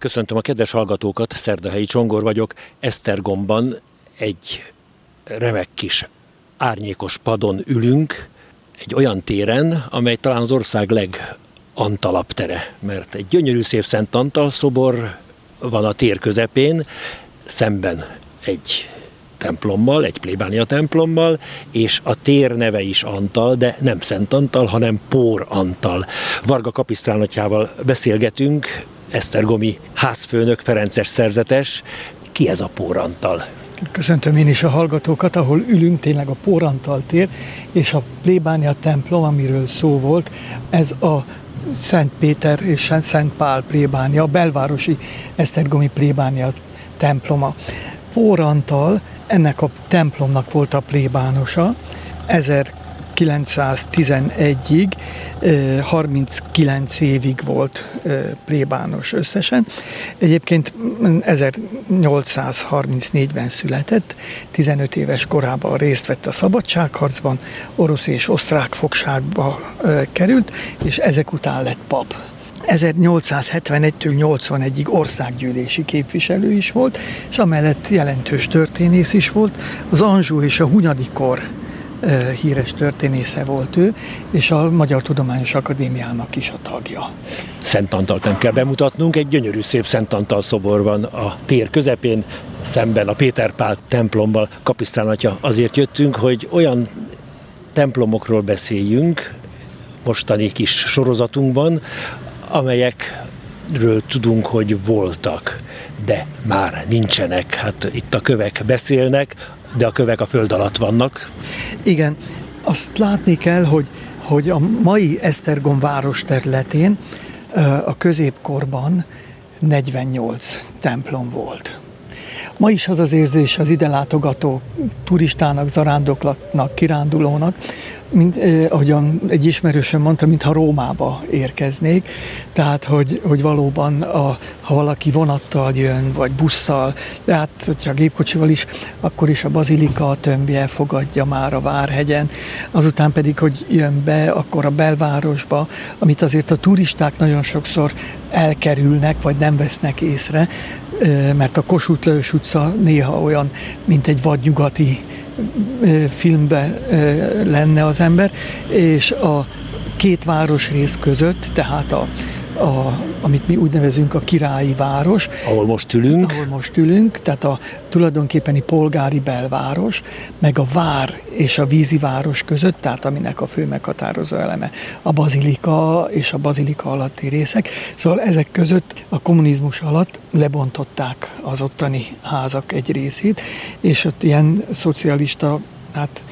Köszöntöm a kedves hallgatókat, Szerdahelyi Csongor vagyok. Esztergomban egy remek kis árnyékos padon ülünk, egy olyan téren, amely talán az ország legantalabb tere, mert egy gyönyörű szép Szent Antal szobor van a tér közepén, szemben egy templommal, egy plébánia templommal, és a tér neve is Antal, de nem Szent Antal, hanem Pór Antal. Varga kapisztránatjával beszélgetünk, Esztergomi házfőnök, Ferences szerzetes. Ki ez a Pór Antal? Köszöntöm én is a hallgatókat, ahol ülünk, tényleg a Pórantal tér, és a plébánia templom, amiről szó volt, ez a Szent Péter és Szent Pál plébánia, a belvárosi Esztergomi plébánia temploma. Pórantal ennek a templomnak volt a plébánosa, 1911-ig, 39 évig volt plébános összesen. Egyébként 1834-ben született, 15 éves korában részt vett a szabadságharcban, orosz és osztrák fogságba került, és ezek után lett pap. 1871-től 81-ig országgyűlési képviselő is volt, és amellett jelentős történész is volt. Az Anzsú és a Hunyadikor híres történésze volt ő, és a Magyar Tudományos Akadémiának is a tagja. Szent Antalt nem kell bemutatnunk, egy gyönyörű szép Szent Antal szobor van a tér közepén, szemben a Péter Pál templommal. Kapisztán atya, azért jöttünk, hogy olyan templomokról beszéljünk, mostani kis sorozatunkban, amelyekről tudunk, hogy voltak, de már nincsenek. Hát itt a kövek beszélnek, de a kövek a föld alatt vannak. Igen, azt látni kell, hogy, hogy a mai Esztergom város területén a középkorban 48 templom volt. Ma is az az érzés az ide látogató turistának, zarándoklatnak, kirándulónak, mint eh, ahogyan egy ismerősöm mondta, mintha Rómába érkeznék, tehát hogy, hogy valóban a, ha valaki vonattal jön, vagy busszal, de hát hogyha gépkocsival is, akkor is a bazilika a tömbje fogadja már a Várhegyen, azután pedig, hogy jön be, akkor a belvárosba, amit azért a turisták nagyon sokszor elkerülnek, vagy nem vesznek észre, mert a Kossuth Lajos utca néha olyan, mint egy vadnyugati filmbe lenne az ember, és a két városrész között, tehát a, a, amit mi úgy nevezünk a királyi város. Ahol most ülünk. Ahol most ülünk, tehát a tulajdonképpeni polgári belváros, meg a vár és a vízi város között, tehát aminek a fő meghatározó eleme a bazilika és a bazilika alatti részek. Szóval ezek között a kommunizmus alatt lebontották az ottani házak egy részét, és ott ilyen szocialista hát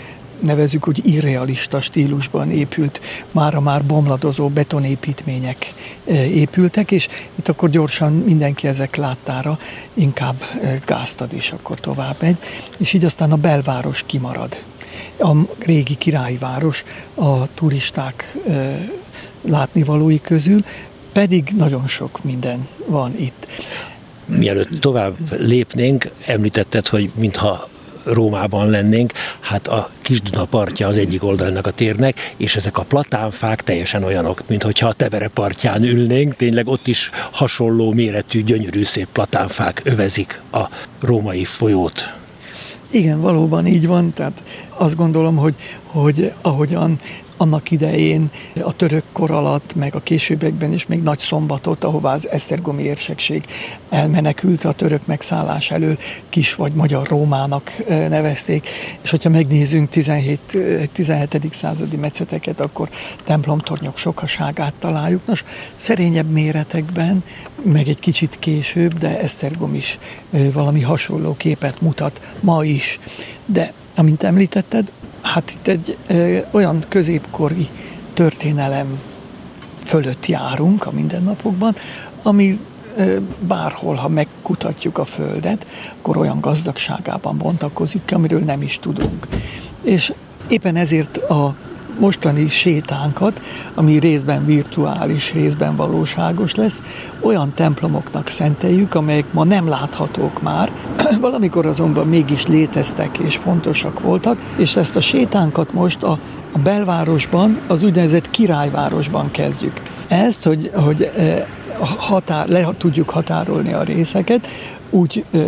nevezük, hogy irrealista stílusban épült, mára már bomladozó betonépítmények e, épültek, és itt akkor gyorsan mindenki ezek láttára inkább e, gáztad, és akkor tovább megy, és így aztán a belváros kimarad. A régi királyváros a turisták e, látnivalói közül, pedig nagyon sok minden van itt. Mielőtt tovább lépnénk, említetted, hogy mintha Rómában lennénk, hát a Kisduna partja az egyik oldalnak a térnek, és ezek a platánfák teljesen olyanok, mint hogyha a Tevere partján ülnénk, tényleg ott is hasonló méretű, gyönyörű szép platánfák övezik a római folyót. Igen, valóban így van, tehát azt gondolom, hogy, hogy ahogyan annak idején a török kor alatt, meg a későbbiekben is még nagy szombatot, ahová az Esztergomi érsekség elmenekült a török megszállás elől, kis vagy magyar Rómának nevezték, és hogyha megnézünk 17, 17. századi meceteket, akkor templomtornyok sokaságát találjuk. Nos, szerényebb méretekben, meg egy kicsit később, de Esztergom is valami hasonló képet mutat ma is. De, amint említetted, hát itt egy ö, olyan középkori történelem fölött járunk a mindennapokban, ami bárhol, ha megkutatjuk a Földet, akkor olyan gazdagságában bontakozik amiről nem is tudunk. És éppen ezért a mostani sétánkat, ami részben virtuális, részben valóságos lesz, olyan templomoknak szenteljük, amelyek ma nem láthatók már, valamikor azonban mégis léteztek és fontosak voltak, és ezt a sétánkat most a, a belvárosban, az úgynevezett királyvárosban kezdjük. Ezt, hogy, hogy e, határ, le tudjuk határolni a részeket, úgy ö,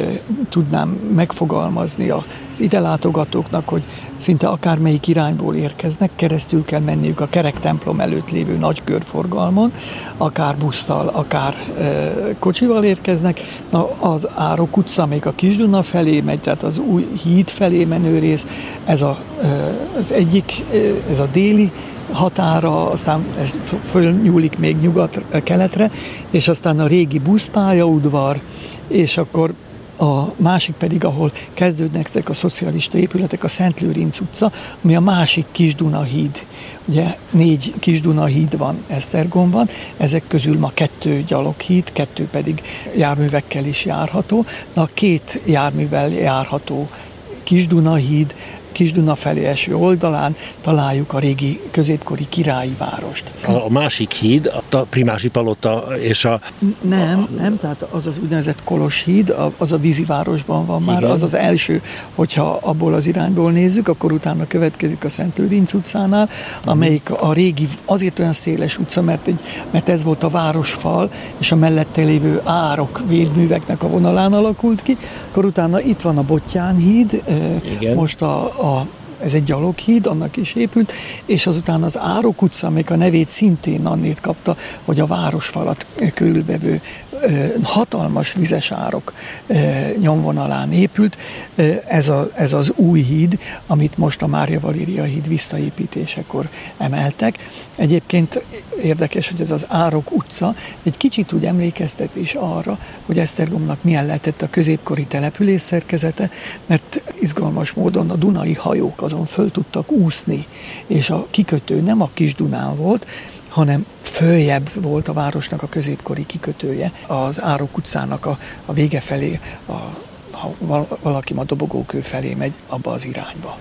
tudnám megfogalmazni az ide látogatóknak, hogy szinte akármelyik irányból érkeznek, keresztül kell menniük a kerek templom előtt lévő nagy körforgalmon, akár busszal, akár ö, kocsival érkeznek. Na, az Árok utca még a Kisduna felé megy, tehát az új híd felé menő rész, ez a, ö, az egyik, ez a déli határa, aztán ez fölnyúlik még nyugat-keletre, és aztán a régi buszpályaudvar, és akkor a másik pedig, ahol kezdődnek ezek a szocialista épületek, a Szent Lőrinc utca, ami a másik Kisduna híd. Ugye négy Kisduna híd van Esztergomban, ezek közül ma kettő gyaloghíd, kettő pedig járművekkel is járható. Na, két járművel járható Kisduna híd, Kisduna felé eső oldalán találjuk a régi középkori királyi várost. A másik híd, a Primási Palota és a... Nem, nem, tehát az az úgynevezett Kolos híd, az a vízivárosban van már, Igen. az az első, hogyha abból az irányból nézzük, akkor utána következik a Szent Lőrinc utcánál, amelyik a régi, azért olyan széles utca, mert, egy, mert ez volt a városfal, és a mellette lévő árok, védműveknek a vonalán alakult ki, akkor utána itt van a Bottyán híd, Igen. most a, a ez egy gyaloghíd, annak is épült, és azután az Árok utca, amelyik a nevét szintén annét kapta, hogy a városfalat körülvevő hatalmas vizes árok nyomvonalán épült. Ez, a, ez az új híd, amit most a Mária Valéria híd visszaépítésekor emeltek. Egyébként érdekes, hogy ez az Árok utca egy kicsit úgy emlékeztet is arra, hogy Esztergomnak milyen lehetett a középkori település szerkezete, mert izgalmas módon a Dunai hajók azon föl tudtak úszni, és a kikötő nem a kis Dunán volt, hanem följebb volt a városnak a középkori kikötője, az Árok utcának a, a vége felé, a, ha valaki a dobogókő felé megy, abba az irányba.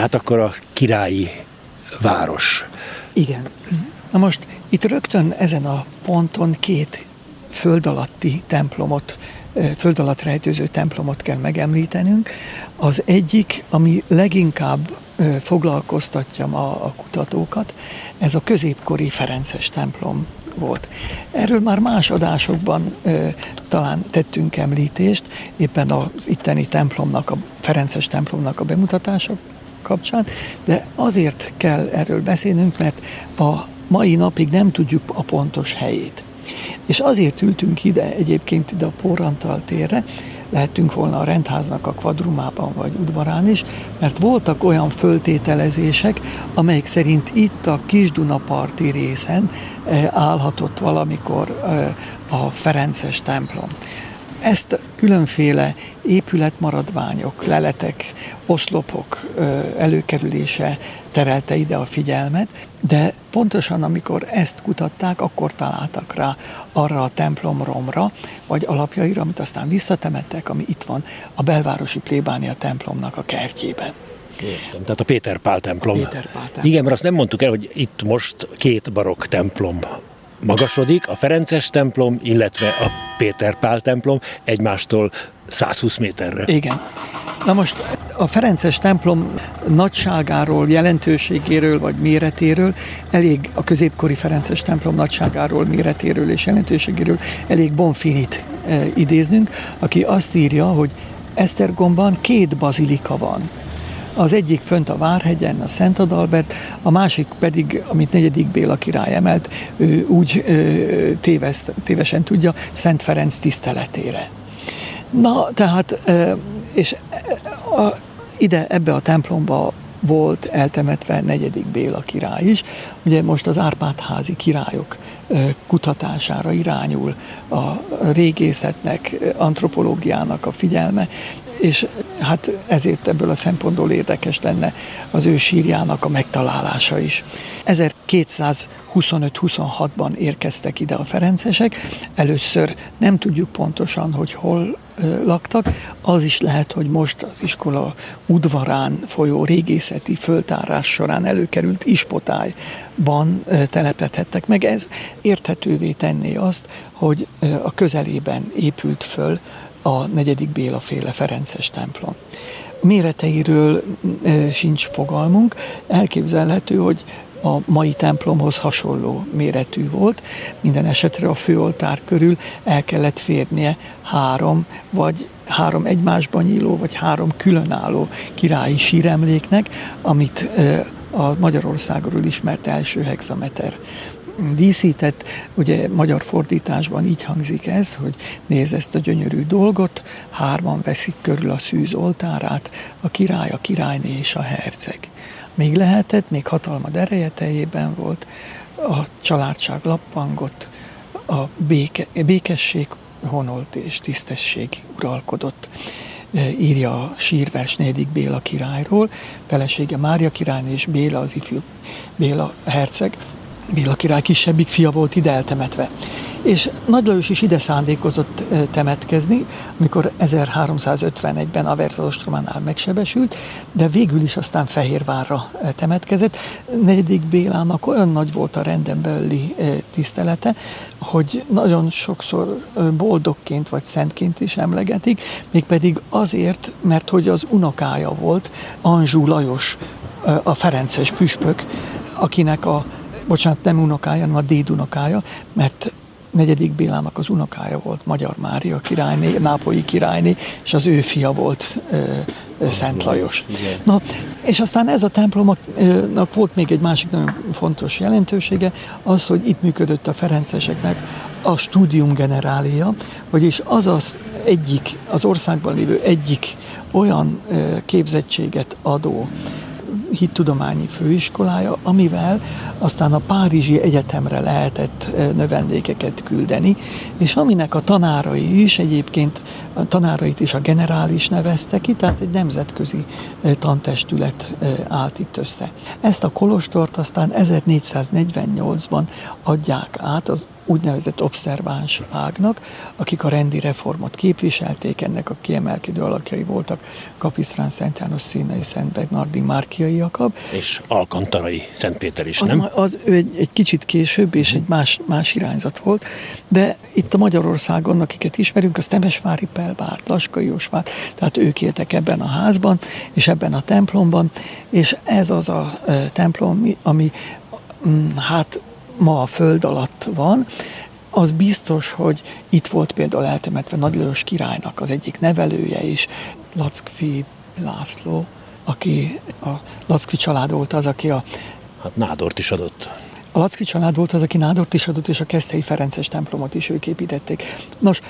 Tehát akkor a királyi város. Igen. Na most itt rögtön ezen a ponton két föld alatti templomot, föld alatt rejtőző templomot kell megemlítenünk. Az egyik, ami leginkább foglalkoztatja ma a kutatókat, ez a középkori Ferences templom volt. Erről már más adásokban ö, talán tettünk említést, éppen az itteni templomnak, a Ferences templomnak a bemutatása kapcsán, de azért kell erről beszélnünk, mert a mai napig nem tudjuk a pontos helyét. És azért ültünk ide egyébként ide a Porrantal térre, lehetünk volna a rendháznak a kvadrumában vagy udvarán is, mert voltak olyan föltételezések, amelyek szerint itt a Kisdunaparti részen eh, állhatott valamikor eh, a Ferences templom. Ezt különféle épületmaradványok, leletek, oszlopok előkerülése terelte ide a figyelmet, de pontosan amikor ezt kutatták, akkor találtak rá arra a templomromra, vagy alapjaira, amit aztán visszatemettek, ami itt van a belvárosi plébánia templomnak a kertjében. Értem, tehát a Péter Pál templom. A Péter Pál templom. Igen, mert azt nem mondtuk el, hogy itt most két barokk templom magasodik, a Ferences templom, illetve a Péter Pál templom egymástól 120 méterre. Igen. Na most a Ferences templom nagyságáról, jelentőségéről vagy méretéről, elég a középkori Ferences templom nagyságáról, méretéről és jelentőségéről elég Bonfinit e, idéznünk, aki azt írja, hogy Esztergomban két bazilika van. Az egyik fönt a Várhegyen, a Szent Adalbert, a másik pedig, amit negyedik Béla király emelt, ő úgy ö, téveszt, tévesen tudja, Szent Ferenc tiszteletére. Na, tehát, és a, ide ebbe a templomba volt eltemetve negyedik Béla király is. Ugye most az Árpád-házi királyok kutatására irányul a régészetnek, antropológiának a figyelme, és hát ezért ebből a szempontból érdekes lenne az ő sírjának a megtalálása is. 1225-26-ban érkeztek ide a ferencesek, először nem tudjuk pontosan, hogy hol laktak, az is lehet, hogy most az iskola udvarán folyó régészeti föltárás során előkerült ispotályban telepedhettek meg. Ez érthetővé tenné azt, hogy a közelében épült föl a negyedik Béla féle Ferences templom. Méreteiről sincs fogalmunk, elképzelhető, hogy a mai templomhoz hasonló méretű volt. Minden esetre a főoltár körül el kellett férnie három, vagy három egymásban nyíló, vagy három különálló királyi síremléknek, amit a Magyarországról ismert első hexameter díszített. Ugye magyar fordításban így hangzik ez, hogy nézd ezt a gyönyörű dolgot, hárman veszik körül a szűz oltárát, a király, a királyné és a herceg. Még lehetett, még hatalma ereje teljében volt, a családság lappangott, a béke, békesség honolt és tisztesség uralkodott írja a sírvers negyedik Béla királyról, felesége Mária király és Béla az ifjú Béla herceg, Béla király kisebbik fia volt ide eltemetve. És Nagy Lajos is ide szándékozott temetkezni, amikor 1351-ben a Verzalostrománál megsebesült, de végül is aztán Fehérvárra temetkezett. Negyedik Bélának olyan nagy volt a renden tisztelete, hogy nagyon sokszor boldogként vagy szentként is emlegetik, mégpedig azért, mert hogy az unokája volt, Anzsú Lajos, a Ferences püspök, akinek a bocsánat, nem unokája, hanem a déd unokája, mert negyedik Bélának az unokája volt Magyar Mária királyné, nápolyi királyné, és az ő fia volt ö, ö, Szent Lajos. Na, és aztán ez a templomnak volt még egy másik nagyon fontos jelentősége, az, hogy itt működött a Ferenceseknek a studium generália, vagyis az az egyik, az országban lévő egyik olyan képzettséget adó hittudományi főiskolája, amivel aztán a Párizsi Egyetemre lehetett növendékeket küldeni, és aminek a tanárai is egyébként, a tanárait is a generális nevezte ki, tehát egy nemzetközi tantestület állt itt össze. Ezt a kolostort aztán 1448-ban adják át az úgynevezett obszerváns ágnak, akik a rendi reformot képviselték, ennek a kiemelkedő alakjai voltak Kapisztrán, Szent János Színei, Szent Bernardi, Márkiai Jakab. És Alkantarai Szent Péter is, az, nem? Az ő egy, egy kicsit később, és egy más, más irányzat volt, de itt a Magyarországon, akiket ismerünk, az Temesvári Pelbárt, Laskai Jósvát, tehát ők éltek ebben a házban, és ebben a templomban, és ez az a templom, ami mm, hát ma a föld alatt van, az biztos, hogy itt volt például eltemetve Nagy Lajos királynak az egyik nevelője is, Lackfi László, aki a Lackfi család volt az, aki a... Hát Nádort is adott. A Lackfi család volt az, aki Nádort is adott, és a Keszthelyi Ferences templomot is ők építették. Nos,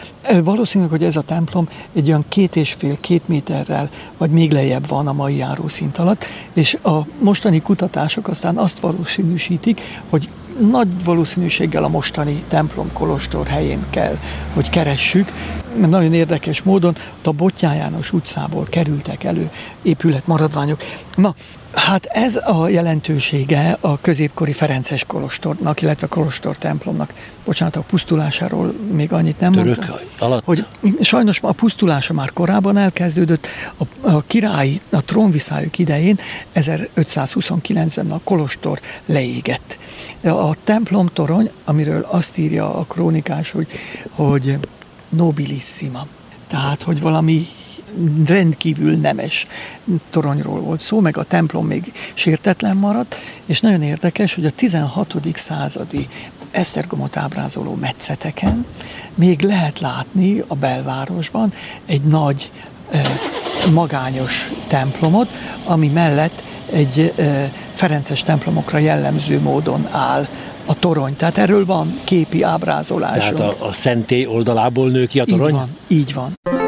valószínűleg, hogy ez a templom egy olyan két és fél, két méterrel, vagy még lejjebb van a mai járószint alatt, és a mostani kutatások aztán azt valószínűsítik, hogy nagy valószínűséggel a mostani templom kolostor helyén kell, hogy keressük, nagyon érdekes módon a Bottyán János utcából kerültek elő épület maradványok. Na, Hát ez a jelentősége a középkori Ferences kolostornak, illetve a kolostor templomnak. Bocsánat, a pusztulásáról még annyit nem Török mondtam. alatt? Hogy sajnos a pusztulása már korábban elkezdődött. A, a király a trónviszályok idején 1529-ben a kolostor leégett. A templom torony, amiről azt írja a krónikás, hogy, hogy nobilissima. Tehát, hogy valami rendkívül nemes toronyról volt szó, meg a templom még sértetlen maradt, és nagyon érdekes, hogy a 16. századi Esztergomot ábrázoló metszeteken még lehet látni a belvárosban egy nagy magányos templomot, ami mellett egy Ferences templomokra jellemző módon áll a torony. Tehát erről van képi ábrázolásunk. Tehát a, a szentély oldalából nő ki a torony? Így van, így van.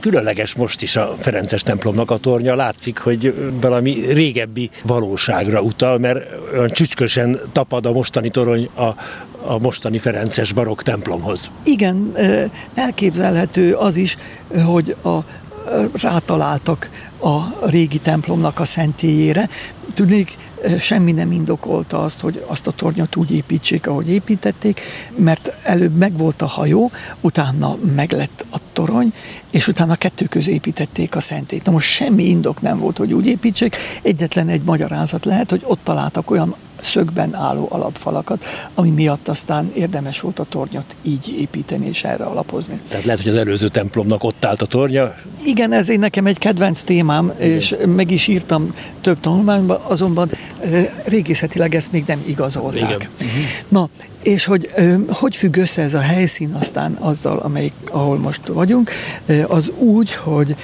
Különleges most is a Ferences templomnak a tornya. Látszik, hogy valami régebbi valóságra utal, mert olyan csücskösen tapad a mostani torony a, a mostani Ferences barokk templomhoz. Igen, elképzelhető az is, hogy a rátaláltak a régi templomnak a szentélyére. Tudnék, semmi nem indokolta azt, hogy azt a tornyot úgy építsék, ahogy építették, mert előbb megvolt a hajó, utána meglett a torony, és utána kettő közé építették a szentét. Na most semmi indok nem volt, hogy úgy építsék, egyetlen egy magyarázat lehet, hogy ott találtak olyan szögben álló alapfalakat, ami miatt aztán érdemes volt a tornyot így építeni és erre alapozni. Tehát lehet, hogy az előző templomnak ott állt a tornya? Igen, ez én nekem egy kedvenc témám, Igen. és meg is írtam több tanulmányban, azonban régészetileg ezt még nem igazolták. Igen. Uh-huh. Na, és hogy hogy függ össze ez a helyszín aztán azzal, amelyik, ahol most vagyunk, az úgy, hogy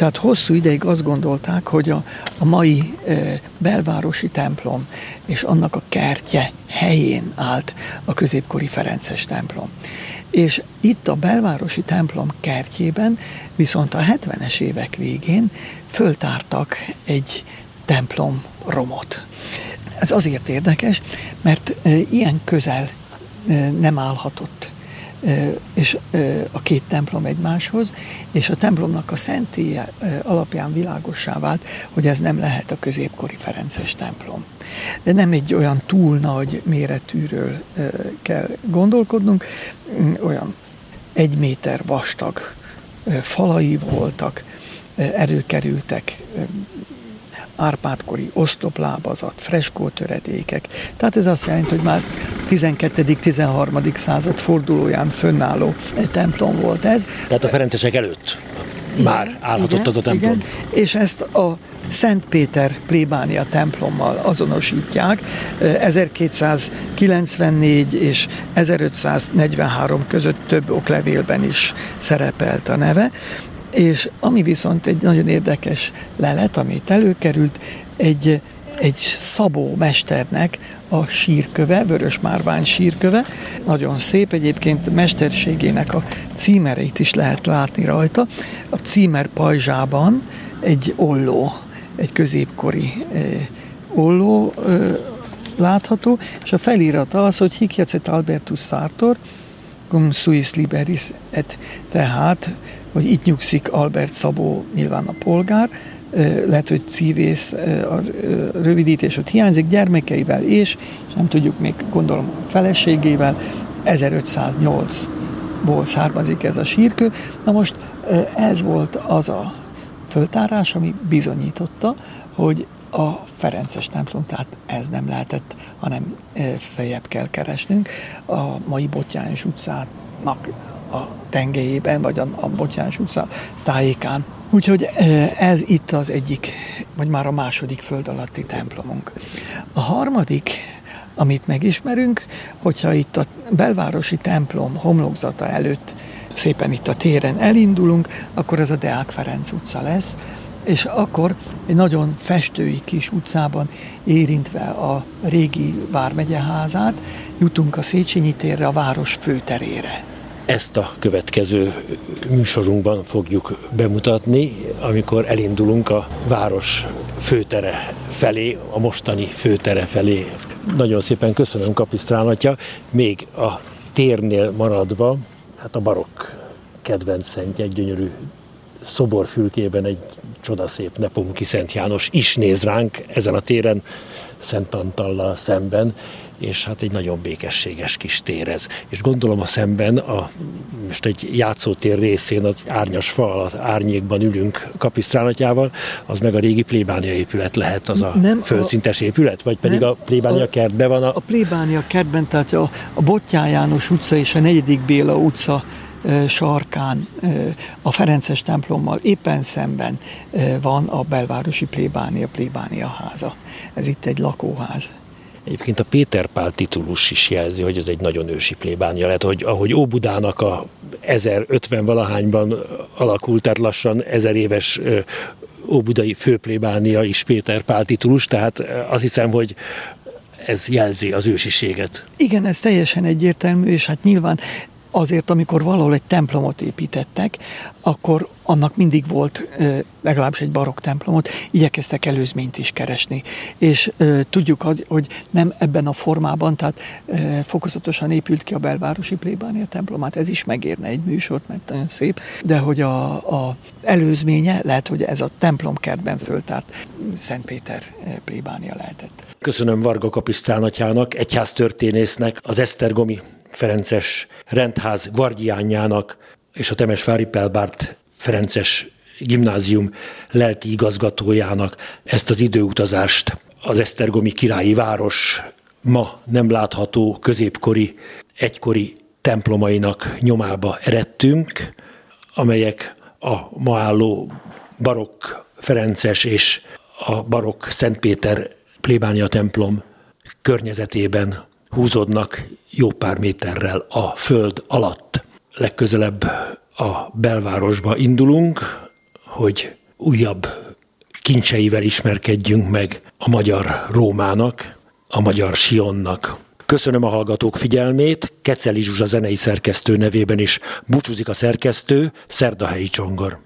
tehát hosszú ideig azt gondolták, hogy a, a mai e, belvárosi templom és annak a kertje helyén állt a középkori Ferences templom. És itt a belvárosi templom kertjében viszont a 70-es évek végén föltártak egy templom romot. Ez azért érdekes, mert e, ilyen közel e, nem állhatott és a két templom egymáshoz, és a templomnak a szentélye alapján világossá vált, hogy ez nem lehet a középkori Ferences templom. De nem egy olyan túl nagy méretűről kell gondolkodnunk, olyan egy méter vastag falai voltak, előkerültek árpádkori osztoplábazat, freskótöredékek. Tehát ez azt jelenti, hogy már 12.-13. század fordulóján fönnálló templom volt ez. Tehát a Ferencesek előtt már állhatott igen, az a templom. Igen, és ezt a Szent Péter plébánia templommal azonosítják. 1294 és 1543 között több oklevélben is szerepelt a neve. És ami viszont egy nagyon érdekes lelet, amit előkerült, egy, egy Szabó mesternek a sírköve, Vörös Márvány sírköve. Nagyon szép, egyébként mesterségének a címereit is lehet látni rajta. A címer pajzsában egy olló, egy középkori eh, olló eh, látható, és a felirata az, hogy Hikiacet Albertus Sartor, cum suis liberis et tehát hogy itt nyugszik Albert Szabó, nyilván a polgár, lehet, hogy Cívész a rövidítés ott hiányzik, gyermekeivel és, és nem tudjuk még gondolom feleségével, 1508-ból származik ez a sírkő. Na most ez volt az a föltárás, ami bizonyította, hogy a Ferences templom, tehát ez nem lehetett, hanem fejebb kell keresnünk. A mai Bottyányos utcának a tengelyében, vagy a, a Botyáns utca tájékán. Úgyhogy e, ez itt az egyik, vagy már a második föld alatti templomunk. A harmadik, amit megismerünk, hogyha itt a belvárosi templom homlokzata előtt szépen itt a téren elindulunk, akkor ez a Deák Ferenc utca lesz, és akkor egy nagyon festői kis utcában érintve a régi vármegyeházát jutunk a Széchenyi térre, a város főterére. Ezt a következő műsorunkban fogjuk bemutatni, amikor elindulunk a város főtere felé, a mostani főtere felé. Nagyon szépen köszönöm, kapisztránatja. Még a térnél maradva, hát a barokk kedvenc szentje, egy gyönyörű szoborfülkében egy csodaszép Nepomuki Szent János is néz ránk ezen a téren, Szent Antallal szemben, és hát egy nagyon békességes kis tér ez. És gondolom a szemben, a, most egy játszótér részén az árnyas fal, az árnyékban ülünk kapisztránatjával, az meg a régi plébánia épület lehet, az a nem, földszintes épület, vagy pedig a plébánia a, kertben van a... A plébánia kertben, tehát a, a Bottyán János utca és a negyedik Béla utca sarkán a Ferences templommal éppen szemben van a belvárosi plébánia, plébánia háza. Ez itt egy lakóház. Egyébként a Péter Pál titulus is jelzi, hogy ez egy nagyon ősi plébánia lehet, hogy ahogy Óbudának a 1050 valahányban alakult, tehát lassan ezer éves óbudai főplébánia is Péter Pál titulus, tehát azt hiszem, hogy ez jelzi az ősiséget. Igen, ez teljesen egyértelmű, és hát nyilván azért, amikor valahol egy templomot építettek, akkor annak mindig volt legalábbis egy barokk templomot, igyekeztek előzményt is keresni. És tudjuk, hogy nem ebben a formában, tehát fokozatosan épült ki a belvárosi plébánia templomát, ez is megérne egy műsort, mert nagyon szép, de hogy a, előzménye lehet, hogy ez a templomkertben föltárt Szent Péter plébánia lehetett. Köszönöm Varga Kapisztránatjának, egyháztörténésznek, az Esztergomi Ferences rendház guardiánjának és a Temesvári Pelbárt Ferences gimnázium lelki igazgatójának ezt az időutazást. Az Esztergomi királyi város ma nem látható középkori, egykori templomainak nyomába eredtünk, amelyek a ma álló barokk Ferences és a barokk Szentpéter plébánia templom környezetében húzódnak jó pár méterrel a föld alatt. Legközelebb a belvárosba indulunk, hogy újabb kincseivel ismerkedjünk meg a magyar Rómának, a magyar Sionnak. Köszönöm a hallgatók figyelmét, Keceli Zsuzsa zenei szerkesztő nevében is búcsúzik a szerkesztő, Szerdahelyi Csongor.